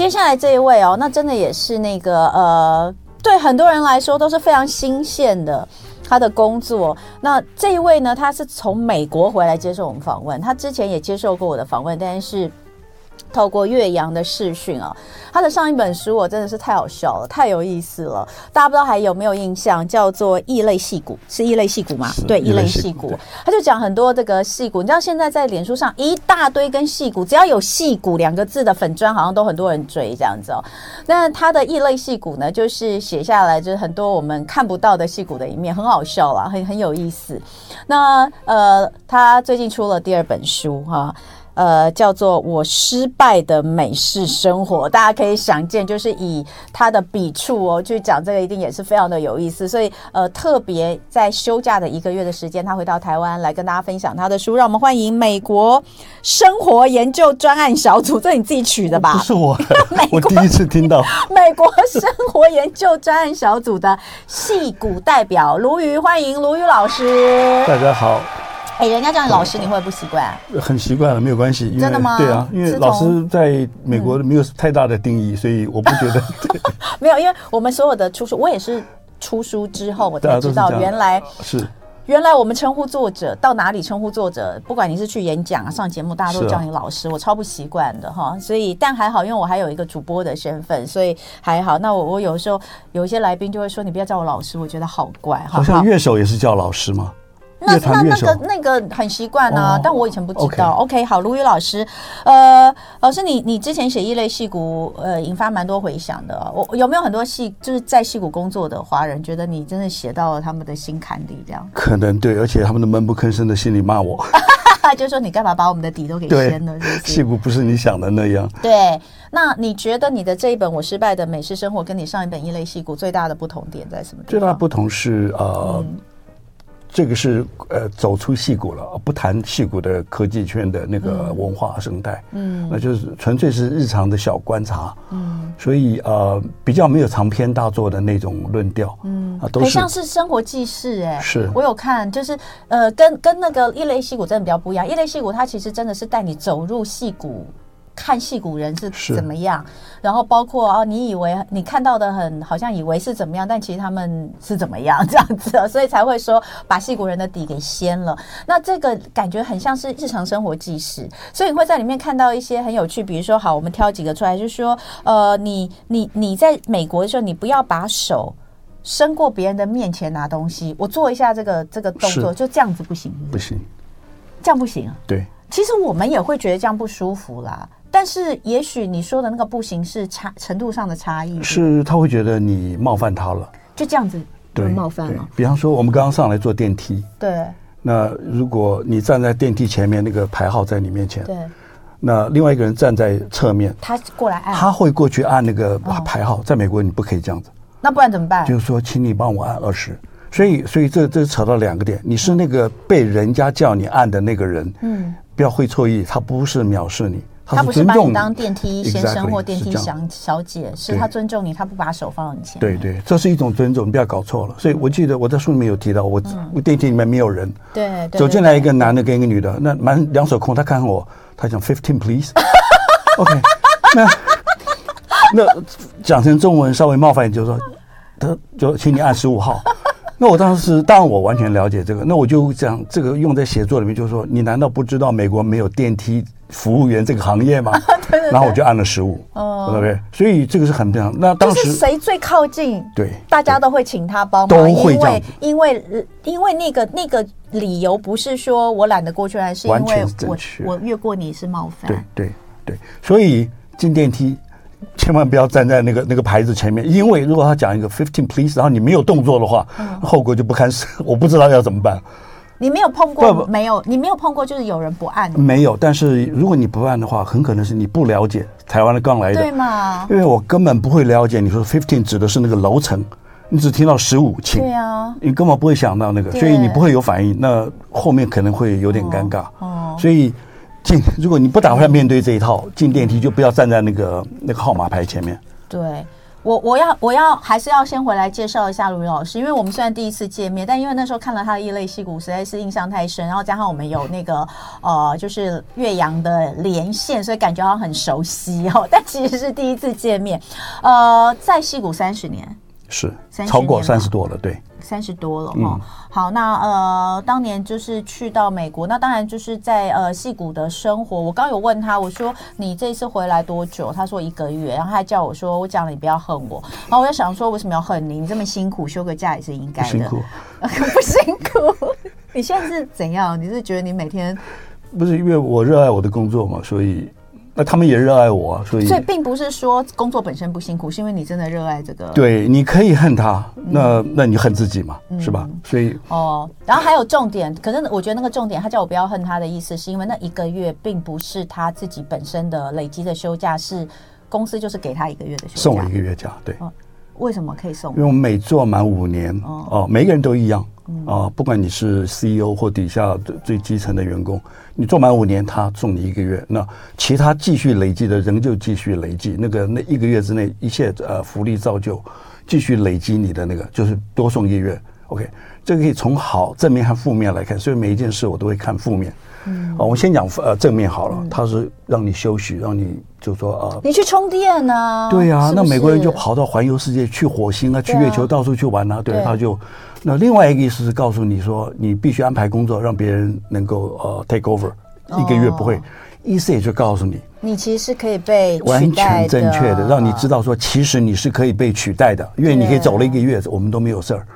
接下来这一位哦，那真的也是那个呃，对很多人来说都是非常新鲜的他的工作。那这一位呢，他是从美国回来接受我们访问，他之前也接受过我的访问，但是。透过岳阳的视讯啊，他的上一本书我真的是太好笑了，太有意思了。大家不知道还有没有印象，叫做《异类戏骨》，是异类戏骨吗？对，异类戏骨。他就讲很多这个戏骨，你知道现在在脸书上一大堆跟戏骨，只要有“戏骨”两个字的粉砖，好像都很多人追这样子哦。那他的异类戏骨呢，就是写下来就是很多我们看不到的戏骨的一面，很好笑啦，很很有意思。那呃，他最近出了第二本书哈。呃，叫做我失败的美式生活，大家可以想见，就是以他的笔触哦去讲这个，一定也是非常的有意思。所以，呃，特别在休假的一个月的时间，他回到台湾来跟大家分享他的书。让我们欢迎美国生活研究专案小组，这你自己取的吧？不是我，我第一次听到美国生活研究专案小组的戏骨代表卢瑜，欢迎卢瑜老师。大家好。哎，人家叫你老师，你会不习惯？很习惯了，没有关系。真的吗？对啊，因为老师在美国没有太大的定义，所以我不觉得。没有，因为我们所有的出书，我也是出书之后我才知道，原来是原来我们称呼作者到哪里称呼作者，不管你是去演讲、啊上节目，大家都叫你老师，我超不习惯的哈。所以，但还好，因为我还有一个主播的身份，所以还好。那我我有时候有一些来宾就会说：“你不要叫我老师，我觉得好怪。”好像乐手也是叫老师吗？那那那个那个很习惯啊，但我以前不知道。OK，好，卢瑜老师，呃，老师你你之前写异类戏骨，呃，引发蛮多回响的。我有没有很多戏就是在戏骨工作的华人觉得你真的写到了他们的心坎里？这样可能对，而且他们都闷不吭声的心里骂我，就说你干嘛把我们的底都给掀了？戏骨不是你想的那样。对，那你觉得你的这一本《我失败的美式生活》跟你上一本《异类戏骨》最大的不同点在什么地方？最大的不同是呃。嗯这个是呃走出戏骨了，不谈戏骨的科技圈的那个文化生态，嗯，那就是纯粹是日常的小观察，嗯，所以呃比较没有长篇大作的那种论调，嗯。啊，都是很像是生活记事哎，是。我有看，就是呃跟跟那个一类戏骨真的比较不一样，一类戏骨它其实真的是带你走入矽谷。看戏骨人是怎么样，然后包括哦，你以为你看到的很好像以为是怎么样，但其实他们是怎么样 这样子，所以才会说把戏骨人的底给掀了。那这个感觉很像是日常生活纪实，所以你会在里面看到一些很有趣，比如说好，我们挑几个出来，就是说呃，你你你在美国的时候，你不要把手伸过别人的面前拿东西。我做一下这个这个动作，就这样子不行？不行，这样不行啊？对，其实我们也会觉得这样不舒服啦。但是，也许你说的那个不行是差程度上的差异，是他会觉得你冒犯他了，就这样子对冒犯了。比方说，我们刚刚上来坐电梯，对，那如果你站在电梯前面，那个牌号在你面前，对，那另外一个人站在侧面，他过来按，他会过去按那个牌号。在美国，你不可以这样子，那不然怎么办？就是说，请你帮我按二十。所以，所以这这扯到两个点，你是那个被人家叫你按的那个人，嗯，不要会错意，他不是藐视你。他不是把你当电梯先生或电梯小小姐，是他尊重你，他不把手放到你前面。对对，这是一种尊重，你不要搞错了。所以我记得我在书里面有提到，我我电梯里面没有人，对，走进来一个男的跟一个女的，那满两手空，他看我，他讲 fifteen please，OK，okay, 那那讲成中文稍微冒犯一点，就是说，他就请你按十五号。那我当时当然我完全了解这个，那我就讲这个用在写作里面，就是说，你难道不知道美国没有电梯？服务员这个行业吗，对对对，然后我就按了十五，哦，对不对？所以这个是很正常。那当时谁最靠近？对，大家都会请他帮忙，都会这样，因为因为因为那个那个理由不是说我懒得过去，还是因为我我越过你是冒犯。对对对，所以进电梯千万不要站在那个那个牌子前面，因为如果他讲一个 fifteen please，然后你没有动作的话，嗯、后果就不堪设，我不知道要怎么办。你没有碰过，不不没有，你没有碰过，就是有人不按。没有，但是如果你不按的话，很可能是你不了解台湾的刚来的，对吗？因为我根本不会了解，你说 fifteen 指的是那个楼层，你只听到十五，请，对啊，你根本不会想到那个，所以你不会有反应，那后面可能会有点尴尬。哦，所以进，如果你不打算面对这一套，进电梯就不要站在那个那个号码牌前面。对。我我要我要还是要先回来介绍一下卢云老师，因为我们虽然第一次见面，但因为那时候看了他的《异类戏骨》，实在是印象太深，然后加上我们有那个呃，就是岳阳的连线，所以感觉好像很熟悉哦。但其实 是第一次见面，呃，在戏骨三十年。是超过三十多了，对，三十多了哈、嗯。好，那呃，当年就是去到美国，那当然就是在呃戏谷的生活。我刚有问他，我说你这次回来多久？他说一个月，然后他还叫我说，我讲了你不要恨我。然后我就想说，为什么要恨你？你这么辛苦，休个假也是应该的。辛苦，不辛苦。你现在是怎样？你是觉得你每天不是因为我热爱我的工作嘛，所以。那他们也热爱我啊，所以所以并不是说工作本身不辛苦，是因为你真的热爱这个。对，你可以恨他，那那你恨自己嘛，嗯、是吧？所以哦，然后还有重点，可是我觉得那个重点，他叫我不要恨他的意思，是因为那一个月并不是他自己本身的累积的休假，是公司就是给他一个月的休假，送我一个月假，对。哦为什么可以送？因为我们每做满五年哦，哦，每个人都一样哦，不管你是 CEO 或底下最最基层的员工，你做满五年，他送你一个月，那其他继续累积的仍旧继续累积。那个那一个月之内，一切呃福利照旧，继续累积你的那个，就是多送一个月。OK，这个可以从好正面和负面来看，所以每一件事我都会看负面。嗯，啊，我先讲呃正面好了，它是让你休息，让你就说呃，你去充电呢？对呀，那美国人就跑到环游世界，去火星啊，去月球，到处去玩啊。对，他就那另外一个意思是告诉你说，你必须安排工作，让别人能够呃 take over，一个月不会，意思也就告诉你，你其实是可以被完全正确的，让你知道说，其实你是可以被取代的，因为你可以走了一个月，我们都没有事儿，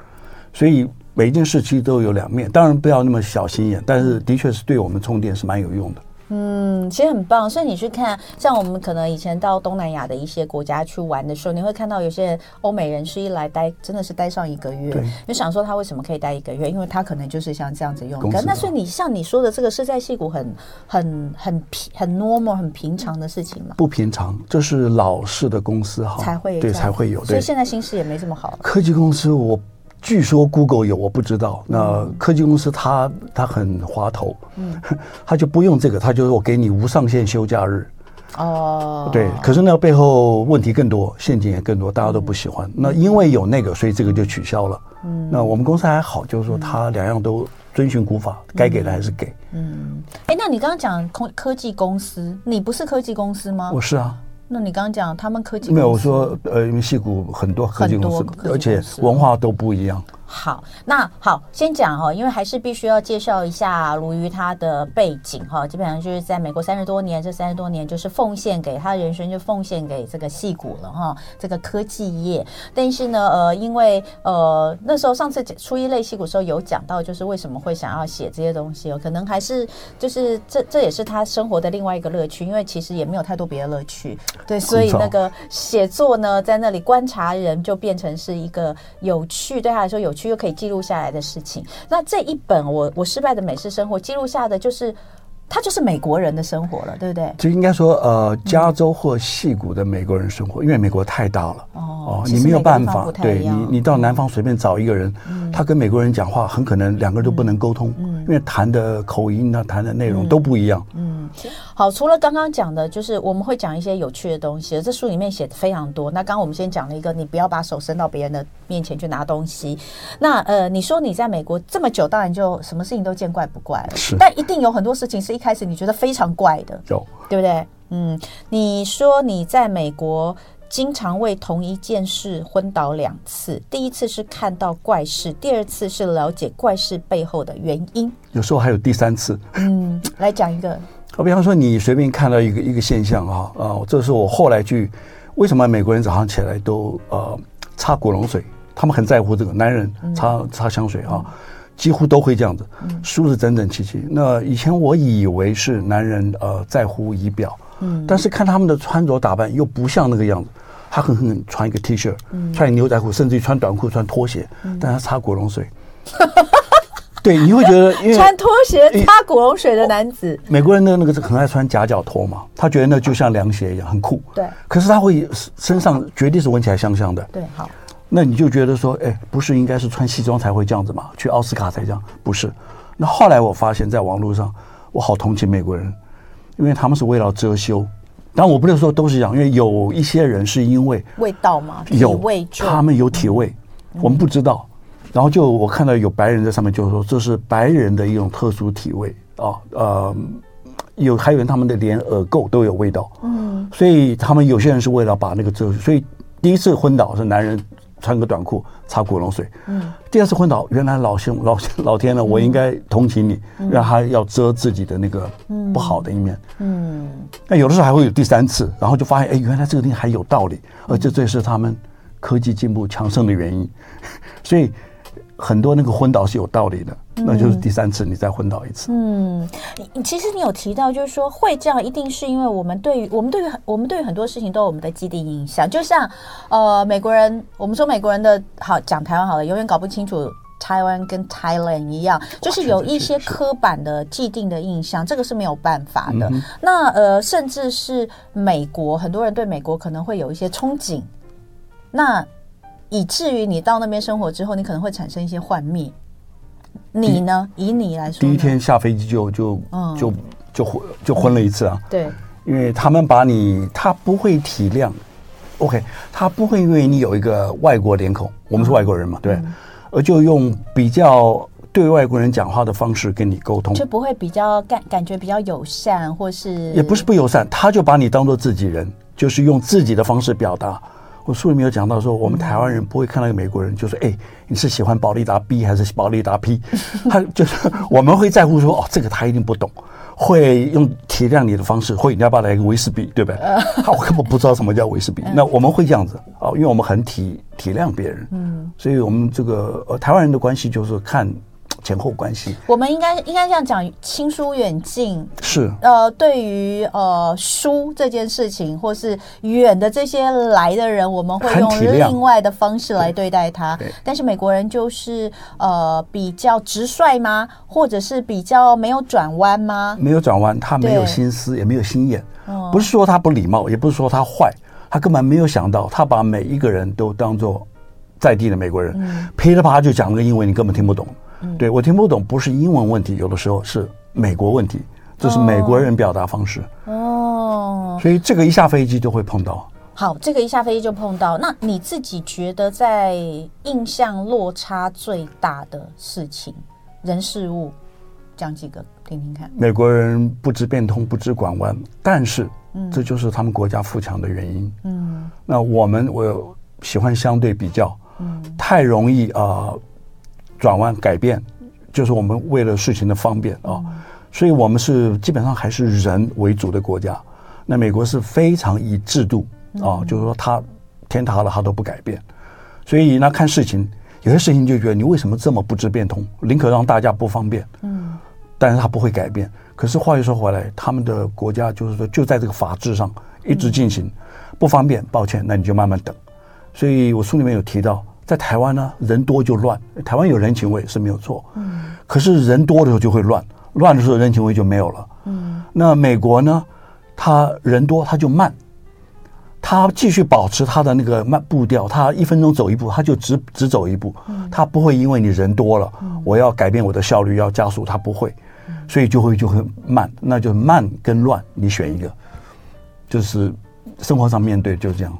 所以。每一件事其实都有两面，当然不要那么小心眼，但是的确是对我们充电是蛮有用的。嗯，其实很棒。所以你去看，像我们可能以前到东南亚的一些国家去玩的时候，你会看到有些欧美人士一来待，真的是待上一个月。就想说他为什么可以待一个月？因为他可能就是像这样子用的。那所以你像你说的这个是在戏谷很很很平很 normal 很平常的事情吗？不平常，这是老式的公司哈，才会对才会有。所以现在新式也没这么好。科技公司我。据说 Google 有，我不知道。那科技公司它它很滑头，嗯，他就不用这个，它就是我给你无上限休假日。哦，对。可是那背后问题更多，陷阱也更多，大家都不喜欢。那因为有那个，所以这个就取消了。嗯，那我们公司还好，就是说它两样都遵循古法，该给的还是给。嗯，哎，那你刚刚讲科科技公司，你不是科技公司吗？我是啊。那你刚刚讲他们科技没有，我说呃，因为戏骨很多科技公司，而且文化都不一样。好，那好，先讲哈，因为还是必须要介绍一下卢瑜他的背景哈。基本上就是在美国三十多年，这三十多年就是奉献给他人生，就奉献给这个戏骨了哈。这个科技业，但是呢，呃，因为呃那时候上次初一类戏骨的时候有讲到，就是为什么会想要写这些东西哦，可能还是就是这这也是他生活的另外一个乐趣，因为其实也没有太多别的乐趣，对，所以那个写作呢，在那里观察人就变成是一个有趣，对他来说有趣。又可以记录下来的事情，那这一本我我失败的美式生活记录下的就是，他就是美国人的生活了，对不对？就应该说，呃，加州或戏谷的美国人生活，嗯、因为美国太大了哦，你没有办法，对你，你到南方随便找一个人，嗯、他跟美国人讲话，很可能两个人都不能沟通，嗯，因为谈的口音啊，谈的内容都不一样，嗯。嗯好，除了刚刚讲的，就是我们会讲一些有趣的东西。这书里面写的非常多。那刚刚我们先讲了一个，你不要把手伸到别人的面前去拿东西。那呃，你说你在美国这么久，当然就什么事情都见怪不怪了。是，但一定有很多事情是一开始你觉得非常怪的，有，对不对？嗯，你说你在美国经常为同一件事昏倒两次，第一次是看到怪事，第二次是了解怪事背后的原因。有时候还有第三次。嗯，来讲一个。我比方说，你随便看到一个一个现象啊啊，这是我后来去，为什么美国人早上起来都呃擦古龙水？他们很在乎这个，男人擦擦香水啊，几乎都会这样子，梳子整整齐齐。那以前我以为是男人呃在乎仪表，嗯，但是看他们的穿着打扮又不像那个样子，他狠狠穿一个 T 恤，穿牛仔裤，甚至于穿短裤、穿拖鞋，但他擦古龙水。对，你会觉得因为穿拖鞋擦古龙水的男子，美国人的那个是很爱穿夹脚拖嘛，他觉得那就像凉鞋一样很酷。对，可是他会身上绝对是闻起来香香的。对，好，那你就觉得说，哎，不是应该是穿西装才会这样子嘛？去奥斯卡才这样？不是。那后来我发现，在网络上，我好同情美国人，因为他们是为了遮羞，当然我不能说都是一样，因为有一些人是因为味道嘛，有味他们有体味，嗯、我们不知道。然后就我看到有白人在上面，就是说这是白人的一种特殊体味啊，呃，有还有人他们的连耳垢都有味道，嗯，所以他们有些人是为了把那个遮，所以第一次昏倒是男人穿个短裤擦古龙水，嗯，第二次昏倒原来老兄 老老天呢，我应该同情你，让他要遮自己的那个不好的一面，嗯，那有的时候还会有第三次，然后就发现哎，原来这个东西还有道理，而且这是他们科技进步强盛的原因，所以。很多那个昏倒是有道理的，那就是第三次你再昏倒一次。嗯，你其实你有提到，就是说会这样，一定是因为我们对于我们对于我们对于很多事情都有我们的既定印象。就像呃，美国人，我们说美国人的好讲台湾好了，永远搞不清楚台湾跟 Thailand 一样，就是有一些刻板的既定的印象，这个是没有办法的。嗯、那呃，甚至是美国，很多人对美国可能会有一些憧憬。那以至于你到那边生活之后，你可能会产生一些幻灭。你呢？以你来说，第一天下飞机就就、嗯、就就昏就昏了一次啊。嗯、对，因为他们把你，他不会体谅。OK，他不会因为你有一个外国脸孔，我们是外国人嘛，嗯、对，而就用比较对外国人讲话的方式跟你沟通，就不会比较感感觉比较友善，或是也不是不友善，他就把你当做自己人，就是用自己的方式表达。我书里面有讲到说，我们台湾人不会看到一个美国人就说：“哎，你是喜欢宝利达 B 还是宝利达 P？” 他就是我们会在乎说：“哦，这个他一定不懂。”会用体谅你的方式，会你要不要来一个威士忌，对不对？他我根本不知道什么叫威士忌。那我们会这样子啊，因为我们很体体谅别人，嗯，所以我们这个呃台湾人的关系就是看。前后关系，我们应该应该这样讲，亲疏远近是呃，对于呃疏这件事情，或是远的这些来的人，我们会用另外的方式来对待他。但是美国人就是呃比较直率吗？或者是比较没有转弯吗？没有转弯，他没有心思，也没有心眼。嗯，不是说他不礼貌，也不是说他坏，他根本没有想到，他把每一个人都当做在地的美国人，嗯，噼里啪啦就讲了个英文，你根本听不懂。对，我听不懂，不是英文问题，有的时候是美国问题，这是美国人表达方式哦。所以这个一下飞机就会碰到。好，这个一下飞机就碰到。那你自己觉得在印象落差最大的事情，人事物，讲几个听听看。美国人不知变通，不知拐弯，但是，这就是他们国家富强的原因。嗯，那我们我喜欢相对比较，嗯，太容易啊。呃转弯改变，就是我们为了事情的方便啊，所以我们是基本上还是人为主的国家。那美国是非常以制度啊，就是说他天塌了他都不改变。所以那，看事情有些事情就觉得你为什么这么不知变通，宁可让大家不方便。嗯，但是他不会改变。可是话又说回来，他们的国家就是说就在这个法制上一直进行，不方便，抱歉，那你就慢慢等。所以我书里面有提到。在台湾呢，人多就乱。台湾有人情味是没有错，嗯，可是人多的时候就会乱，乱的时候人情味就没有了，嗯。那美国呢，他人多他就慢，他继续保持他的那个慢步调，他一分钟走一步，他就只只走一步，他不会因为你人多了，我要改变我的效率要加速，他不会，所以就会就会慢，那就慢跟乱，你选一个，就是生活上面对就是这样。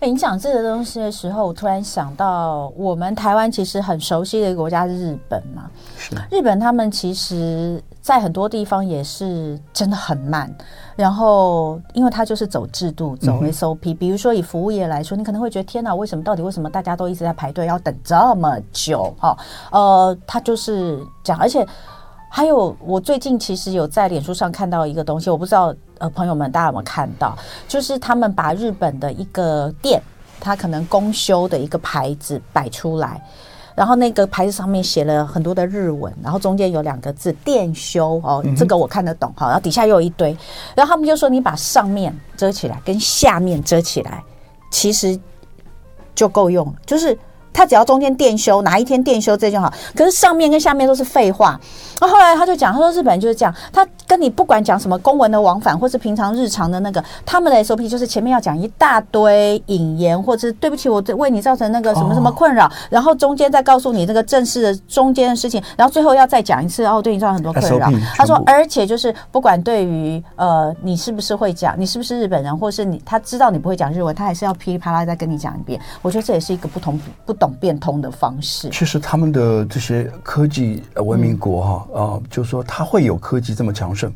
哎，你讲这个东西的时候，我突然想到，我们台湾其实很熟悉的一个国家是日本嘛。是。日本他们其实，在很多地方也是真的很慢。然后，因为他就是走制度、走 SOP。比如说，以服务业来说，你可能会觉得，天哪，为什么？到底为什么大家都一直在排队，要等这么久？哈，呃，他就是讲，而且。还有，我最近其实有在脸书上看到一个东西，我不知道呃，朋友们大家有没有看到？就是他们把日本的一个店，他可能公休的一个牌子摆出来，然后那个牌子上面写了很多的日文，然后中间有两个字“店修”哦，这个我看得懂哈，然后底下又有一堆，然后他们就说你把上面遮起来，跟下面遮起来，其实就够用，就是他只要中间电休哪一天电休这就好。可是上面跟下面都是废话。那后后来他就讲，他说日本人就是这样，他跟你不管讲什么公文的往返，或是平常日常的那个，他们的 SOP 就是前面要讲一大堆引言，或者是对不起，我为你造成那个什么什么困扰，然后中间再告诉你这个正式的中间的事情，然后最后要再讲一次，然后对你造成很多困扰。他说，而且就是不管对于呃你是不是会讲，你是不是日本人，或是你他知道你不会讲日文，他还是要噼里啪啦再跟你讲一遍。我觉得这也是一个不同不懂变通的方式。其实他们的这些科技文明国哈啊、呃，就是说他会有科技这么强盛，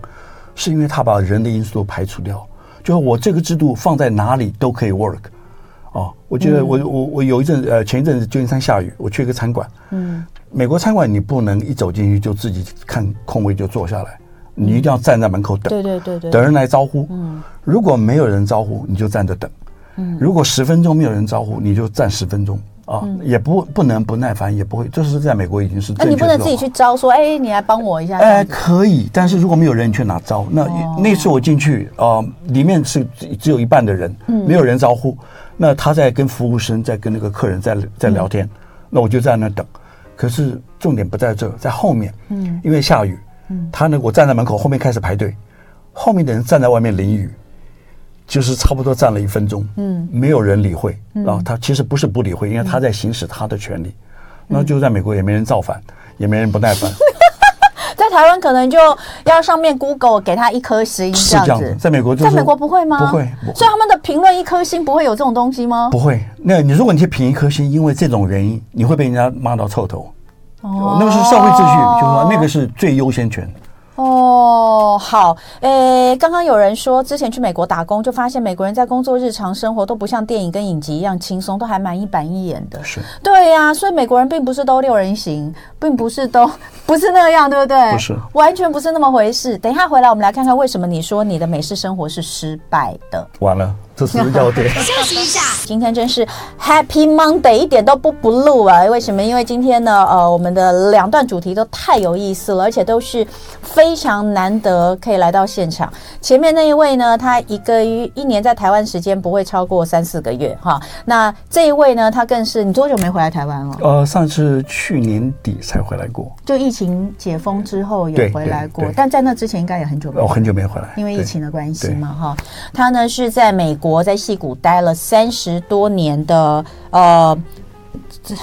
是因为他把人的因素都排除掉。就是我这个制度放在哪里都可以 work。哦，我觉得我我我有一阵呃前一阵子旧金山下雨，我去一个餐馆，嗯，美国餐馆你不能一走进去就自己看空位就坐下来，你一定要站在门口等，对对对对，等人来招呼，嗯，如果没有人招呼，你就站着等，嗯，如果十分钟没有人招呼，你就站十分钟，啊，也不不能不耐烦，也不会，这是在美国已经是，那你不能自己去招说，哎，你来帮我一下，哎，可以，但是如果没有人，你去哪招？那那次我进去啊，里面是只有一半的人，没有人招呼。那他在跟服务生在跟那个客人在在聊天，嗯、那我就在那等。可是重点不在这，在后面，嗯，因为下雨，嗯，他呢，我站在门口，后面开始排队，后面的人站在外面淋雨，就是差不多站了一分钟，嗯，没有人理会，嗯、然后他其实不是不理会，因为他在行使他的权利。嗯、那就在美国也没人造反，也没人不耐烦。在台湾可能就要上面 Google 给他一颗星是这样子，在美国，在美国不会吗？不会，所以他们的评论一颗星不会有这种东西吗？不会。那你如果你去评一颗星，因为这种原因，你会被人家骂到臭头。哦，那个是社会秩序，就是说那个是最优先权。哦，好，诶，刚刚有人说之前去美国打工，就发现美国人在工作日常生活都不像电影跟影集一样轻松，都还蛮一板一眼的。是，对呀、啊，所以美国人并不是都六人行，并不是都不是那样，对不对？不是，完全不是那么回事。等一下回来，我们来看看为什么你说你的美式生活是失败的。完了。这是要点 休息一下。今天真是 Happy Monday，一点都不 blue 啊！为什么？因为今天呢，呃，我们的两段主题都太有意思了，而且都是非常难得可以来到现场。前面那一位呢，他一个月一年在台湾时间不会超过三四个月哈。那这一位呢，他更是你多久没回来台湾了？呃，上次去年底才回来过，就疫情解封之后有回来过，但在那之前应该也很久没。哦，很久没回来，因为疫情的关系嘛哈。他呢是在美。国在戏谷待了三十多年的，呃，这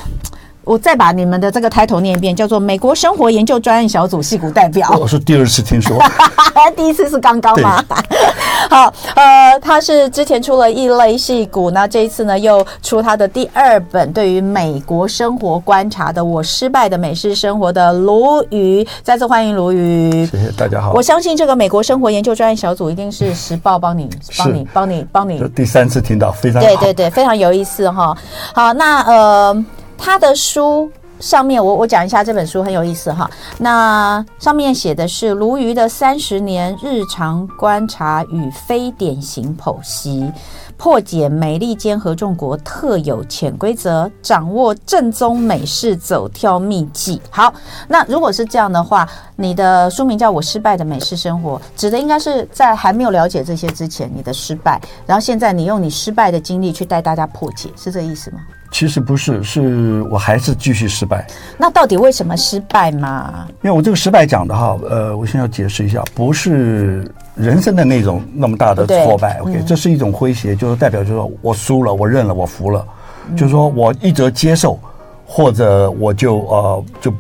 我再把你们的这个 title 念一遍，叫做美国生活研究专案小组戏骨代表。我是第二次听说，第一次是刚刚吗？好，呃，他是之前出了异类戏骨，那这一次呢又出他的第二本对于美国生活观察的《我失败的美式生活》的卢瑜，再次欢迎卢瑜。谢谢大家好。我相信这个美国生活研究专案小组一定是时报帮你帮你帮你帮你。第三次听到，非常好。对对对，非常有意思哈。好，那呃。他的书上面我，我讲一下这本书很有意思哈。那上面写的是鲈鱼的三十年日常观察与非典型剖析，破解美利坚合众国特有潜规则，掌握正宗美式走跳秘籍。好，那如果是这样的话，你的书名叫《我失败的美式生活》，指的应该是在还没有了解这些之前你的失败，然后现在你用你失败的经历去带大家破解，是这意思吗？其实不是，是我还是继续失败。那到底为什么失败嘛？因为我这个失败讲的哈，呃，我先要解释一下，不是人生的那种那么大的挫败。OK，嗯，这是一种诙谐，就是代表就是说我输了，我认了，我服了，嗯，就是说我一则接受，或者我就呃就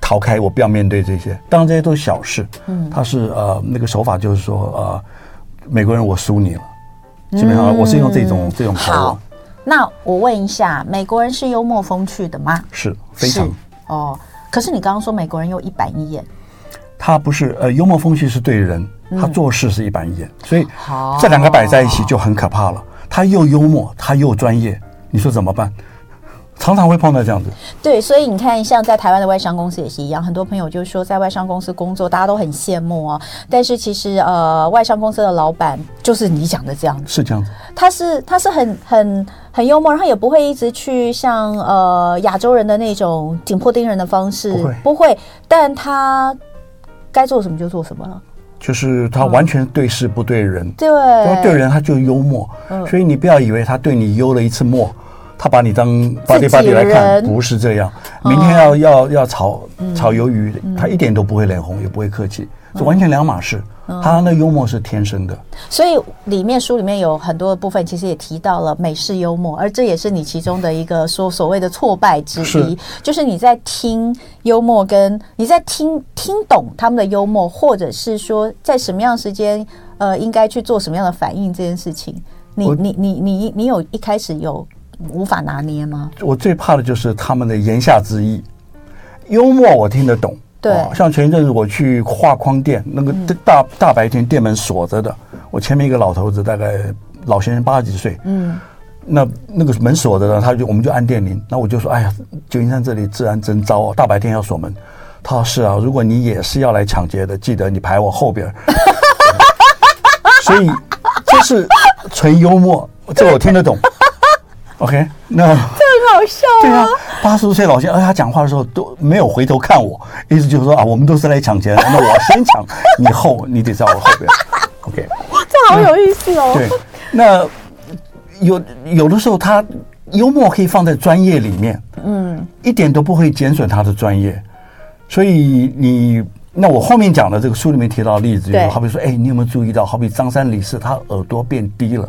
逃开，我不要面对这些。当然这些都是小事。嗯，他是呃那个手法就是说呃美国人我输你了，基本上我是用这种，嗯，这种口那我问一下，美国人是幽默风趣的吗？是，非常。哦，可是你刚刚说美国人又一板一眼，他不是呃幽默风趣是对人，他做事是一板一眼，嗯、所以这两个摆在一起就很可怕了。他又幽默，他又专业，你说怎么办？常常会碰到这样子，对，所以你看，像在台湾的外商公司也是一样，很多朋友就说在外商公司工作，大家都很羡慕哦。但是其实，呃，外商公司的老板就是你讲的这样子，是这样子，他是他是很很很幽默，然后也不会一直去像呃亚洲人的那种紧迫盯人的方式，不会，不会，但他该做什么就做什么了，就是他完全对事不对人，对，对人他就幽默，嗯，所以你不要以为他对你幽了一次默。他把你当 buddy buddy 来看，不是这样。明天要要要炒炒鱿鱼，他一点都不会脸红，也不会客气，这完全两码事。他那幽默是天生的。所以里面书里面有很多的部分，其实也提到了美式幽默，而这也是你其中的一个说所谓的挫败之一，就是你在听幽默，跟你在听听懂他们的幽默，或者是说在什么样时间，呃，应该去做什么样的反应这件事情，你你你你你有一开始有。无法拿捏吗？我最怕的就是他们的言下之意。幽默我听得懂，对，像前一阵子我去画框店，那个大大白天店门锁着的，我前面一个老头子，大概老先生八十几岁，嗯，那那个门锁着的，他就我们就按电铃，那我就说，哎呀，旧金山这里治安真糟啊，大白天要锁门。他说是啊，如果你也是要来抢劫的，记得你排我后边。所以这是纯幽默，这个我听得懂。OK，那这很好笑啊！对啊，八十多岁老先生，而他讲话的时候都没有回头看我，意思就是说啊，我们都是来抢钱的，那我要先抢，你后你得在我后边。OK，这好有意思哦。对，那有有的时候他幽默可以放在专业里面，嗯，一点都不会减损他的专业。所以你那我后面讲的这个书里面提到的例子，就好比说，哎，你有没有注意到，好比张三李四，他耳朵变低了。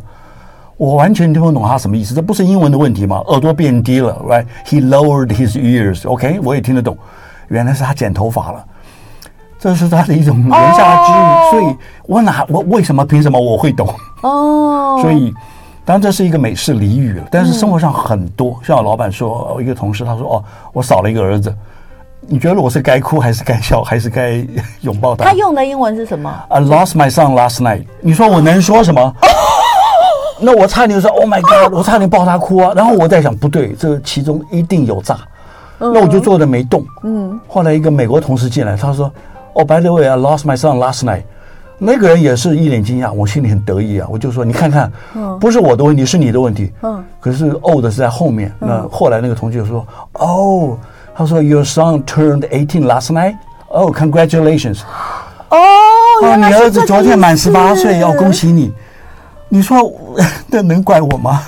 我完全听不懂他什么意思，这不是英文的问题吗？耳朵变低了，right？He lowered his ears. OK，我也听得懂，原来是他剪头发了，这是他的一种言下之意。Oh. 所以我哪我为什么凭什么我会懂？哦，oh. 所以当然这是一个美式俚语了，但是生活上很多，嗯、像我老板说，一个同事他说哦，我少了一个儿子，你觉得我是该哭还是该笑还是该拥抱他？他用的英文是什么？I lost my son last night。你说我能说什么？那我差点说，Oh my God！我差点抱他哭啊。然后我在想，不对，这其中一定有诈。那我就坐着没动。嗯。后来一个美国同事进来，他说：“Oh, by the way, I lost my son last night。”那个人也是一脸惊讶，我心里很得意啊。我就说：“你看看，不是我的问题，是你的问题。”嗯。可是 old 是在后面。那后来那个同学说：“哦，他说 Your son turned eighteen last night. Oh, congratulations！” 哦，你儿子昨天满十八岁，要恭喜你。你说那能怪我吗？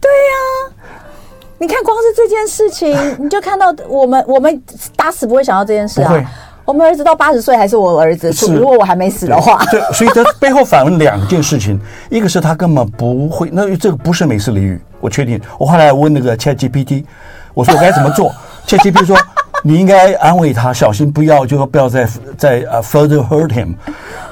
对呀，你看光是这件事情，你就看到我们我们打死不会想到这件事啊。我们儿子到八十岁还是我儿子，如果我还没死的话。对，所以他背后反问两件事情，一个是他根本不会，那这个不是美式俚语，我确定。我后来问那个 ChatGPT，我说我该怎么做？ChatGPT 说。你应该安慰他，小心不要，就说不要再再呃 further hurt him。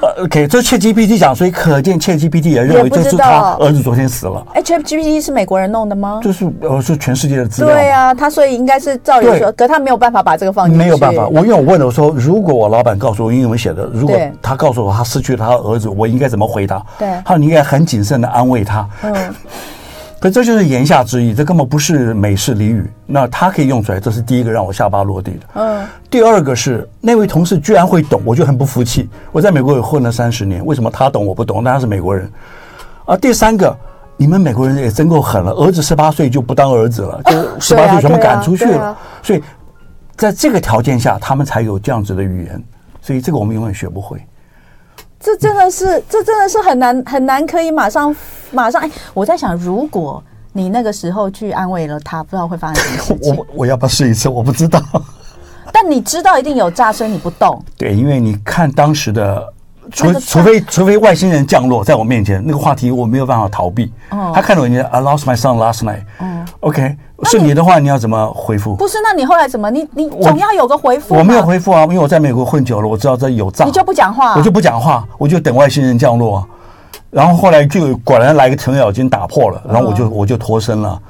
呃，OK，这 ChatGPT 讲，所以可见 ChatGPT 也认为这是他儿子昨天死了。哎，ChatGPT 是美国人弄的吗？就是呃，是全世界的资料。对啊，他所以应该是照理说，可他没有办法把这个放进去。没有办法，我因为我问了我说，如果我老板告诉我英文写的，如果他告诉我他失去了他的儿子，我应该怎么回答？对，他说你应该很谨慎的安慰他。嗯。可这就是言下之意，这根本不是美式俚语。那他可以用出来，这是第一个让我下巴落地的。嗯。第二个是那位同事居然会懂，我就很不服气。我在美国也混了三十年，为什么他懂我不懂？但他是美国人。啊，第三个，你们美国人也真够狠了，儿子十八岁就不当儿子了，就十八岁全部赶出去了。所以，在这个条件下，他们才有这样子的语言。所以这个我们永远学不会。这真的是，这真的是很难很难，可以马上马上。哎，我在想，如果你那个时候去安慰了他，不知道会发生什么事情。我我要不要试一次？我不知道。但你知道一定有诈，所以你不动。对，因为你看当时的。除除非除非外星人降落在我面前，那个话题我没有办法逃避。哦，他看到人家 I lost my son last night。哦，OK，是你的话，你要怎么回复？不是，那你后来怎么？你你总要有个回复。我没有回复啊，因为我在美国混久了，我知道这有诈。你就不讲话？我就不讲话，我就等外星人降落。然后后来就果然来个程咬金打破了，然后我就我就脱身了。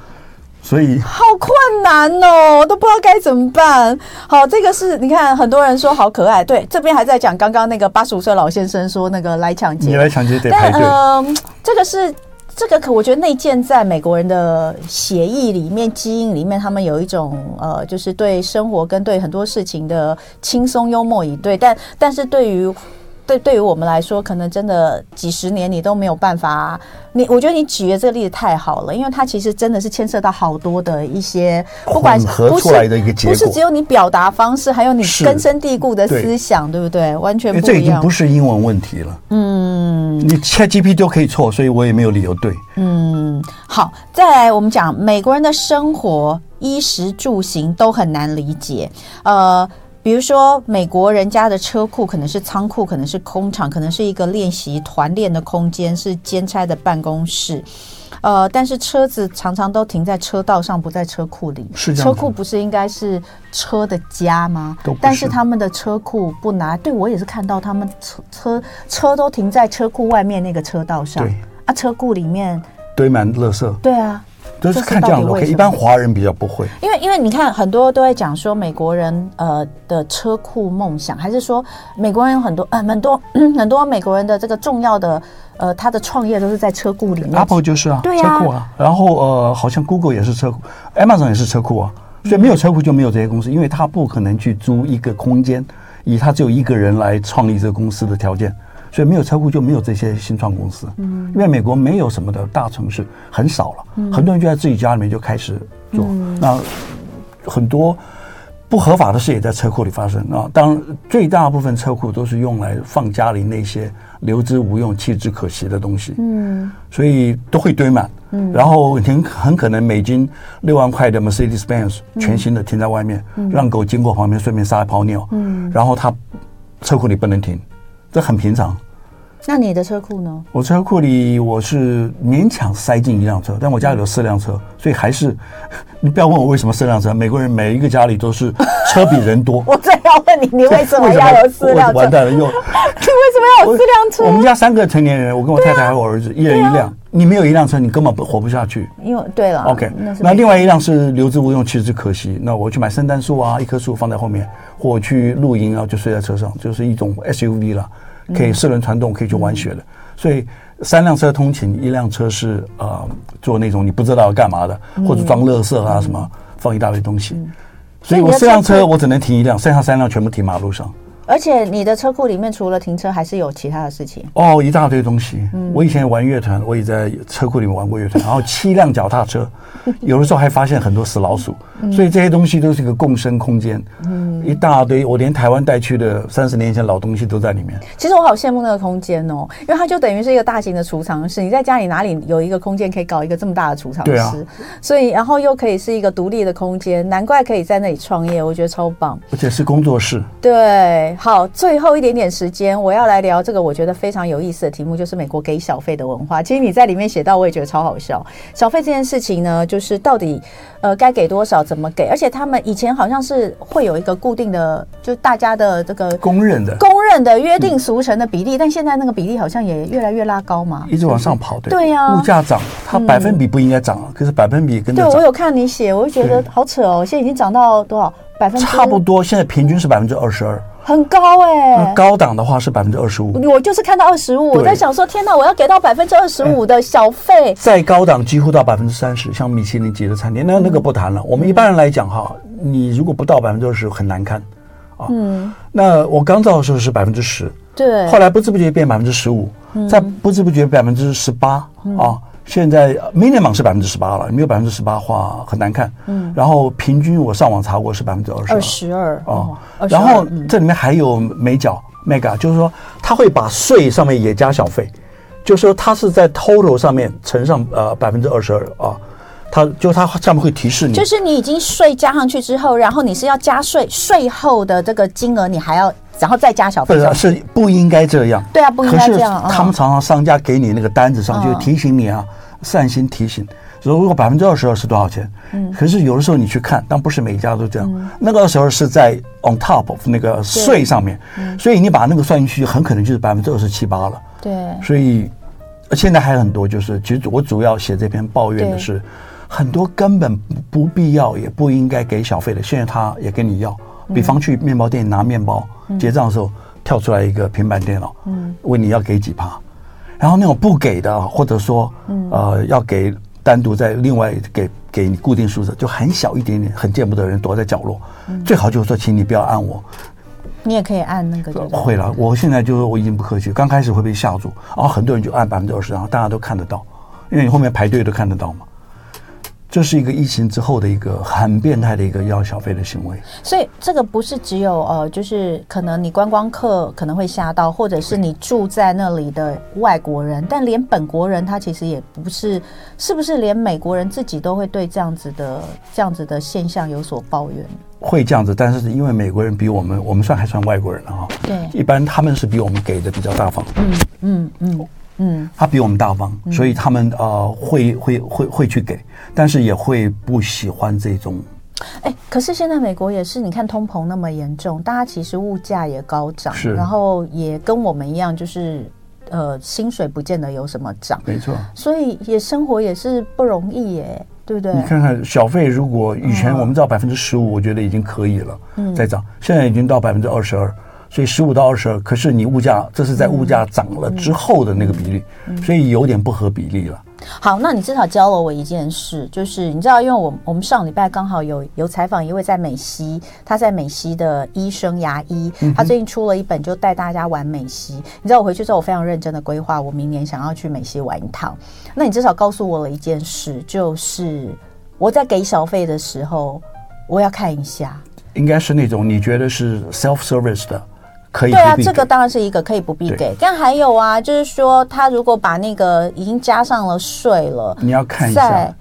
所以好困难哦，我都不知道该怎么办。好，这个是你看，很多人说好可爱。对，这边还在讲刚刚那个八十五岁老先生说那个来抢劫，你来抢劫得排队。嗯、呃，这个是这个可我觉得内建在美国人的血液里面、基因里面，他们有一种呃，就是对生活跟对很多事情的轻松幽默以对。但但是对于对对于我们来说，可能真的几十年你都没有办法。你我觉得你举的这个例子太好了，因为它其实真的是牵涉到好多的一些，不管合出来的一个结果，不是只有你表达方式，还有你根深蒂固的思想，对，对不对？完全不一样。这已经不是英文问题了。嗯，你 ChatGPT 都可以错，所以我也没有理由对。嗯，好，再来我们讲美国人的生活，衣食住行都很难理解。呃。比如说，美国人家的车库可能是仓库，可能是工厂，可能是一个练习团练的空间，是兼差的办公室。呃，但是车子常常都停在车道上，不在车库里。是这样。车库不是应该是车的家吗？是。但是他们的车库不拿。对，我也是看到他们车车车都停在车库外面那个车道上。对。啊，车库里面堆满垃圾。对啊。都是看这样的，一般华人比较不会。因为因为你看，很多都在讲说美国人呃的车库梦想，还是说美国人有很多呃很多 很多美国人的这个重要的呃他的创业都是在车库里面。Apple 就是啊，对啊，车库啊。然后呃，好像 Google 也是车库，Amazon 也是车库啊。所以没有车库就没有这些公司，因为他不可能去租一个空间，以他只有一个人来创立这个公司的条件。所以没有车库就没有这些新创公司，嗯，因为美国没有什么的大城市很少了，嗯，很多人就在自己家里面就开始做，嗯，那很多不合法的事也在车库里发生啊。当然，最大部分车库都是用来放家里那些留之无用、弃之可惜的东西，嗯，所以都会堆满，嗯，然后很很可能美金六万块的 Mercedes Benz 全新的停在外面，嗯，让狗经过旁边顺便撒一泡尿，嗯，然后它车库里不能停。这很平常。那你的车库呢？我车库里我是勉强塞进一辆车，但我家里有四辆车，所以还是 你不要问我为什么四辆车。美国人每一个家里都是车比人多。我正要问你，你为什么要有四辆车？完蛋了，又 你为什么要有四辆车？我们家三个成年人，我跟我太太还有我儿子，一人一辆。你没有一辆车，你根本活不下去。因为对了，OK，那另外一辆是留之无用，弃之可惜。那我去买圣诞树啊，一棵树放在后面，或去露营啊，就睡在车上，就是一种 SUV 了。可以四轮传动，可以去玩雪的，所以三辆车通勤，一辆车是呃做那种你不知道要干嘛的，或者装垃圾啊什么，放一大堆东西。所以我四辆车我只能停一辆，剩下三辆全部停马路上。而且你的车库里面除了停车，还是有其他的事情哦，一大堆东西。嗯，我以前玩乐团，我也在车库里面玩过乐团。然后七辆脚踏车，有的时候还发现很多死老鼠。所以这些东西都是一个共生空间。嗯，一大堆，我连台湾带去的三十年前老东西都在里面。其实我好羡慕那个空间哦，因为它就等于是一个大型的储藏室。你在家里哪里有一个空间可以搞一个这么大的储藏室？对啊。所以然后又可以是一个独立的空间，难怪可以在那里创业，我觉得超棒。而且是工作室。对。好，最后一点点时间，我要来聊这个我觉得非常有意思的题目，就是美国给小费的文化。其实你在里面写到，我也觉得超好笑。小费这件事情呢，就是到底呃该给多少，怎么给？而且他们以前好像是会有一个固定的，就大家的这个公认的、公认的约定俗成的比例，嗯、但现在那个比例好像也越来越拉高嘛，一直往上跑。对对呀、啊，物价涨，它百分比不应该涨啊，嗯、可是百分比跟。对，我有看你写，我就觉得好扯哦，现在已经涨到多少？百分差不多，现在平均是百分之二十二，很高哎、欸。高档的话是百分之二十五，我就是看到二十五，我在想说，天哪，我要给到百分之二十五的小费。再高档几乎到百分之三十，像米其林级的餐厅，那那个不谈了。我们一般人来讲哈，你如果不到百分之二十，很难看啊。嗯，那我刚到的时候是百分之十，对，后来不知不觉变百分之十五，再不知不觉百分之十八啊。现在 minimum 是百分之十八了，没有百分之十八话很难看。嗯，然后平均我上网查过是百分之二十二。二十二啊，然后这里面还有美角 mega，就是说他会把税上面也加小费，就是说他是在 total 上面乘上呃百分之二十二啊，他就他上面会提示你，就是你已经税加上去之后，然后你是要加税，税后的这个金额你还要然后再加小费。不是，是不应该这样。对啊，不应该这样。他们常常商家给你那个单子上就提醒你啊。善心提醒，如果百分之二十二是多少钱？嗯，可是有的时候你去看，但不是每一家都这样。嗯、那个时候是在 on top of 那个税上面，嗯、所以你把那个算进去，很可能就是百分之二十七八了。对，所以现在还有很多，就是其实我主要写这篇抱怨的是，对很多根本不必要也不应该给小费的，现在他也跟你要。比方去面包店拿面包，嗯、结账的时候跳出来一个平板电脑，嗯，问你要给几趴。然后那种不给的，或者说，呃，要给单独再另外给给你固定数字，就很小一点点，很见不得人，躲在角落。最好就是说，请你不要按我，你也可以按那个，会了。我现在就是我已经不客气，刚开始会被吓住，然后很多人就按百分之二十，然后大家都看得到，因为你后面排队都看得到嘛。这是一个疫情之后的一个很变态的一个要小费的行为，所以这个不是只有呃，就是可能你观光客可能会吓到，或者是你住在那里的外国人，但连本国人他其实也不是，是不是连美国人自己都会对这样子的这样子的现象有所抱怨？会这样子，但是因为美国人比我们，我们算还算外国人了哈，对，一般他们是比我们给的比较大方，嗯嗯嗯。嗯，他比我们大方，所以他们呃会会会会去给，但是也会不喜欢这种。哎，可是现在美国也是，你看通膨那么严重，大家其实物价也高涨，是，然后也跟我们一样，就是呃薪水不见得有什么涨，没错，所以也生活也是不容易耶，对不对？你看看小费，如果以前我们知道百分之十五，我觉得已经可以了，嗯，再涨，现在已经到百分之二十二。所以十五到二十二，可是你物价这是在物价涨了之后的那个比率，所以有点不合比例了。好，那你至少教了我一件事，就是你知道，因为我我们上礼拜刚好有有采访一位在美西，他在美西的医生牙医，他最近出了一本，就带大家玩美西。你知道我回去之后，我非常认真的规划，我明年想要去美西玩一趟。那你至少告诉我了一件事，就是我在给小费的时候，我要看一下，应该是那种你觉得是 self service 的。可以对啊，这个当然是一个可以不必给，但还有啊，就是说他如果把那个已经加上了税了，你要看一下，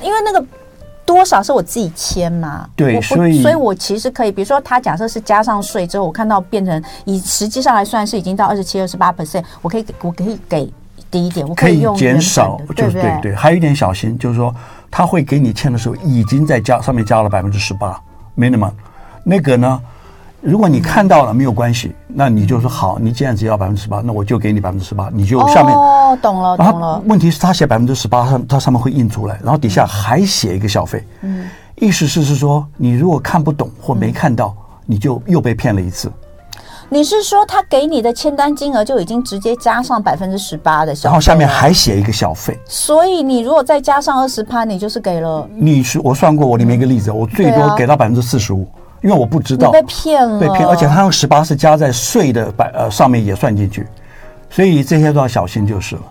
因为那个多少是我自己签嘛，对，所以所以我其实可以，比如说他假设是加上税之后，我看到变成以实际上来算是已经到二十七、二十八 percent，我可以给我可以给低一点，我可以用减少，就是对对，还有一点小心，就是说他会给你签的时候已经在加上面加了百分之十八 minimum，那个呢？如果你看到了没有关系，那你就说好，你既然只要百分之十八，那我就给你百分之十八，你就下面哦，懂了懂了。问题是他写百分之十八，它它上面会印出来，然后底下还写一个小费，嗯，意思是是说你如果看不懂或没看到，你就又被骗了一次。你是说他给你的签单金额就已经直接加上百分之十八的小费，然后下面还写一个小费，所以你如果再加上二十趴，你就是给了。你是我算过，我里面一个例子，我最多给到百分之四十五。因为我不知道被骗了，被骗，而且他用十八是加在税的百呃上面也算进去，所以这些都要小心就是了。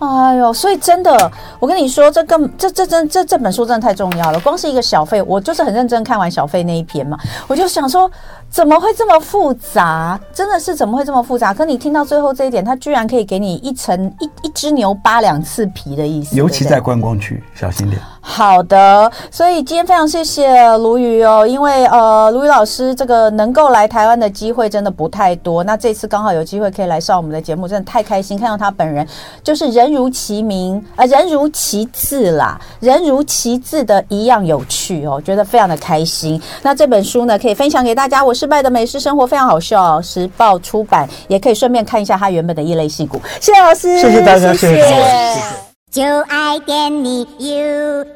哎呦，所以真的，我跟你说，这个这这真这这本书真的太重要了。光是一个小费，我就是很认真看完小费那一篇嘛，我就想说，怎么会这么复杂？真的是怎么会这么复杂？可你听到最后这一点，他居然可以给你一层一一只牛扒两次皮的意思，尤其在观光区，小心点。好的，所以今天非常谢谢卢瑜哦，因为呃，卢瑜老师这个能够来台湾的机会真的不太多，那这次刚好有机会可以来上我们的节目，真的太开心，看到他本人就是人如其名，呃，人如其字啦，人如其字的一样有趣哦，觉得非常的开心。那这本书呢，可以分享给大家，我失败的美食生活非常好笑哦，时报出版，也可以顺便看一下他原本的异类戏骨。谢谢老师，谢谢大家，谢谢。谢谢就爱点你 UFO。